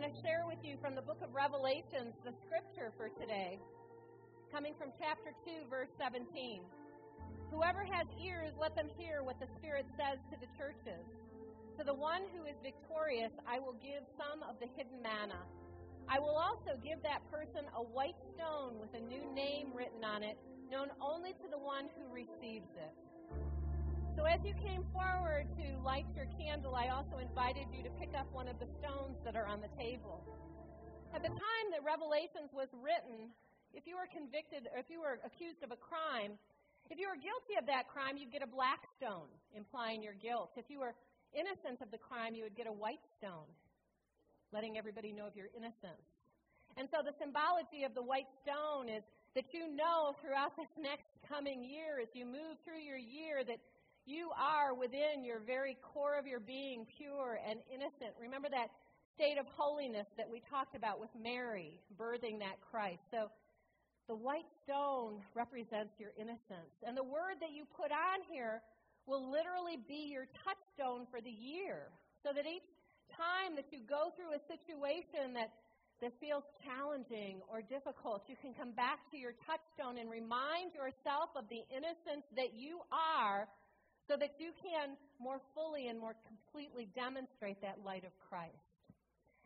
want to share with you from the book of Revelations the scripture for today, coming from chapter 2, verse 17. Whoever has ears, let them hear what the Spirit says to the churches. To the one who is victorious, I will give some of the hidden manna. I will also give that person a white stone with a new name written on it, known only to the one who receives it. As you came forward to light your candle, I also invited you to pick up one of the stones that are on the table. At the time that Revelations was written, if you were convicted or if you were accused of a crime, if you were guilty of that crime, you'd get a black stone, implying your guilt. If you were innocent of the crime, you would get a white stone, letting everybody know of your innocence. And so the symbology of the white stone is that you know throughout this next coming year, as you move through your year, that you are within your very core of your being pure and innocent. Remember that state of holiness that we talked about with Mary birthing that Christ. So the white stone represents your innocence. And the word that you put on here will literally be your touchstone for the year. So that each time that you go through a situation that, that feels challenging or difficult, you can come back to your touchstone and remind yourself of the innocence that you are so that you can more fully and more completely demonstrate that light of Christ.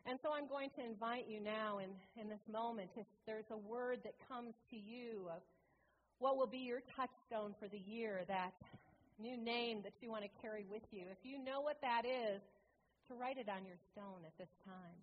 And so I'm going to invite you now in, in this moment, if there's a word that comes to you of what will be your touchstone for the year, that new name that you want to carry with you, if you know what that is, to write it on your stone at this time.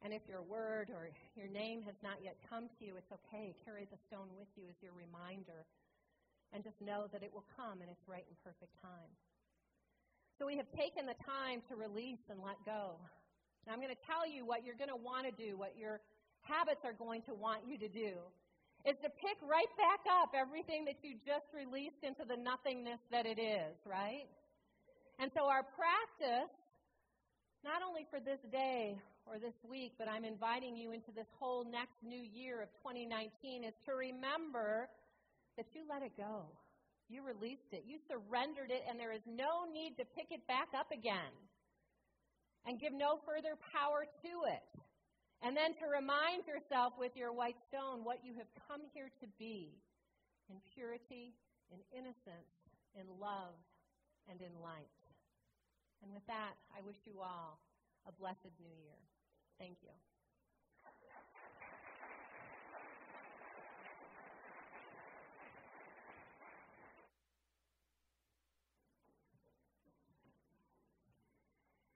And if your word or your name has not yet come to you, it's okay. Carry the stone with you as your reminder. And just know that it will come in its right and perfect time. So we have taken the time to release and let go. Now I'm going to tell you what you're going to want to do, what your habits are going to want you to do, is to pick right back up everything that you just released into the nothingness that it is, right? And so our practice, not only for this day or this week, but I'm inviting you into this whole next new year of 2019 is to remember that you let it go. You released it. You surrendered it, and there is no need to pick it back up again and give no further power to it. And then to remind yourself with your white stone what you have come here to be in purity, in innocence, in love, and in light. And with that, I wish you all a blessed new year. Thank you.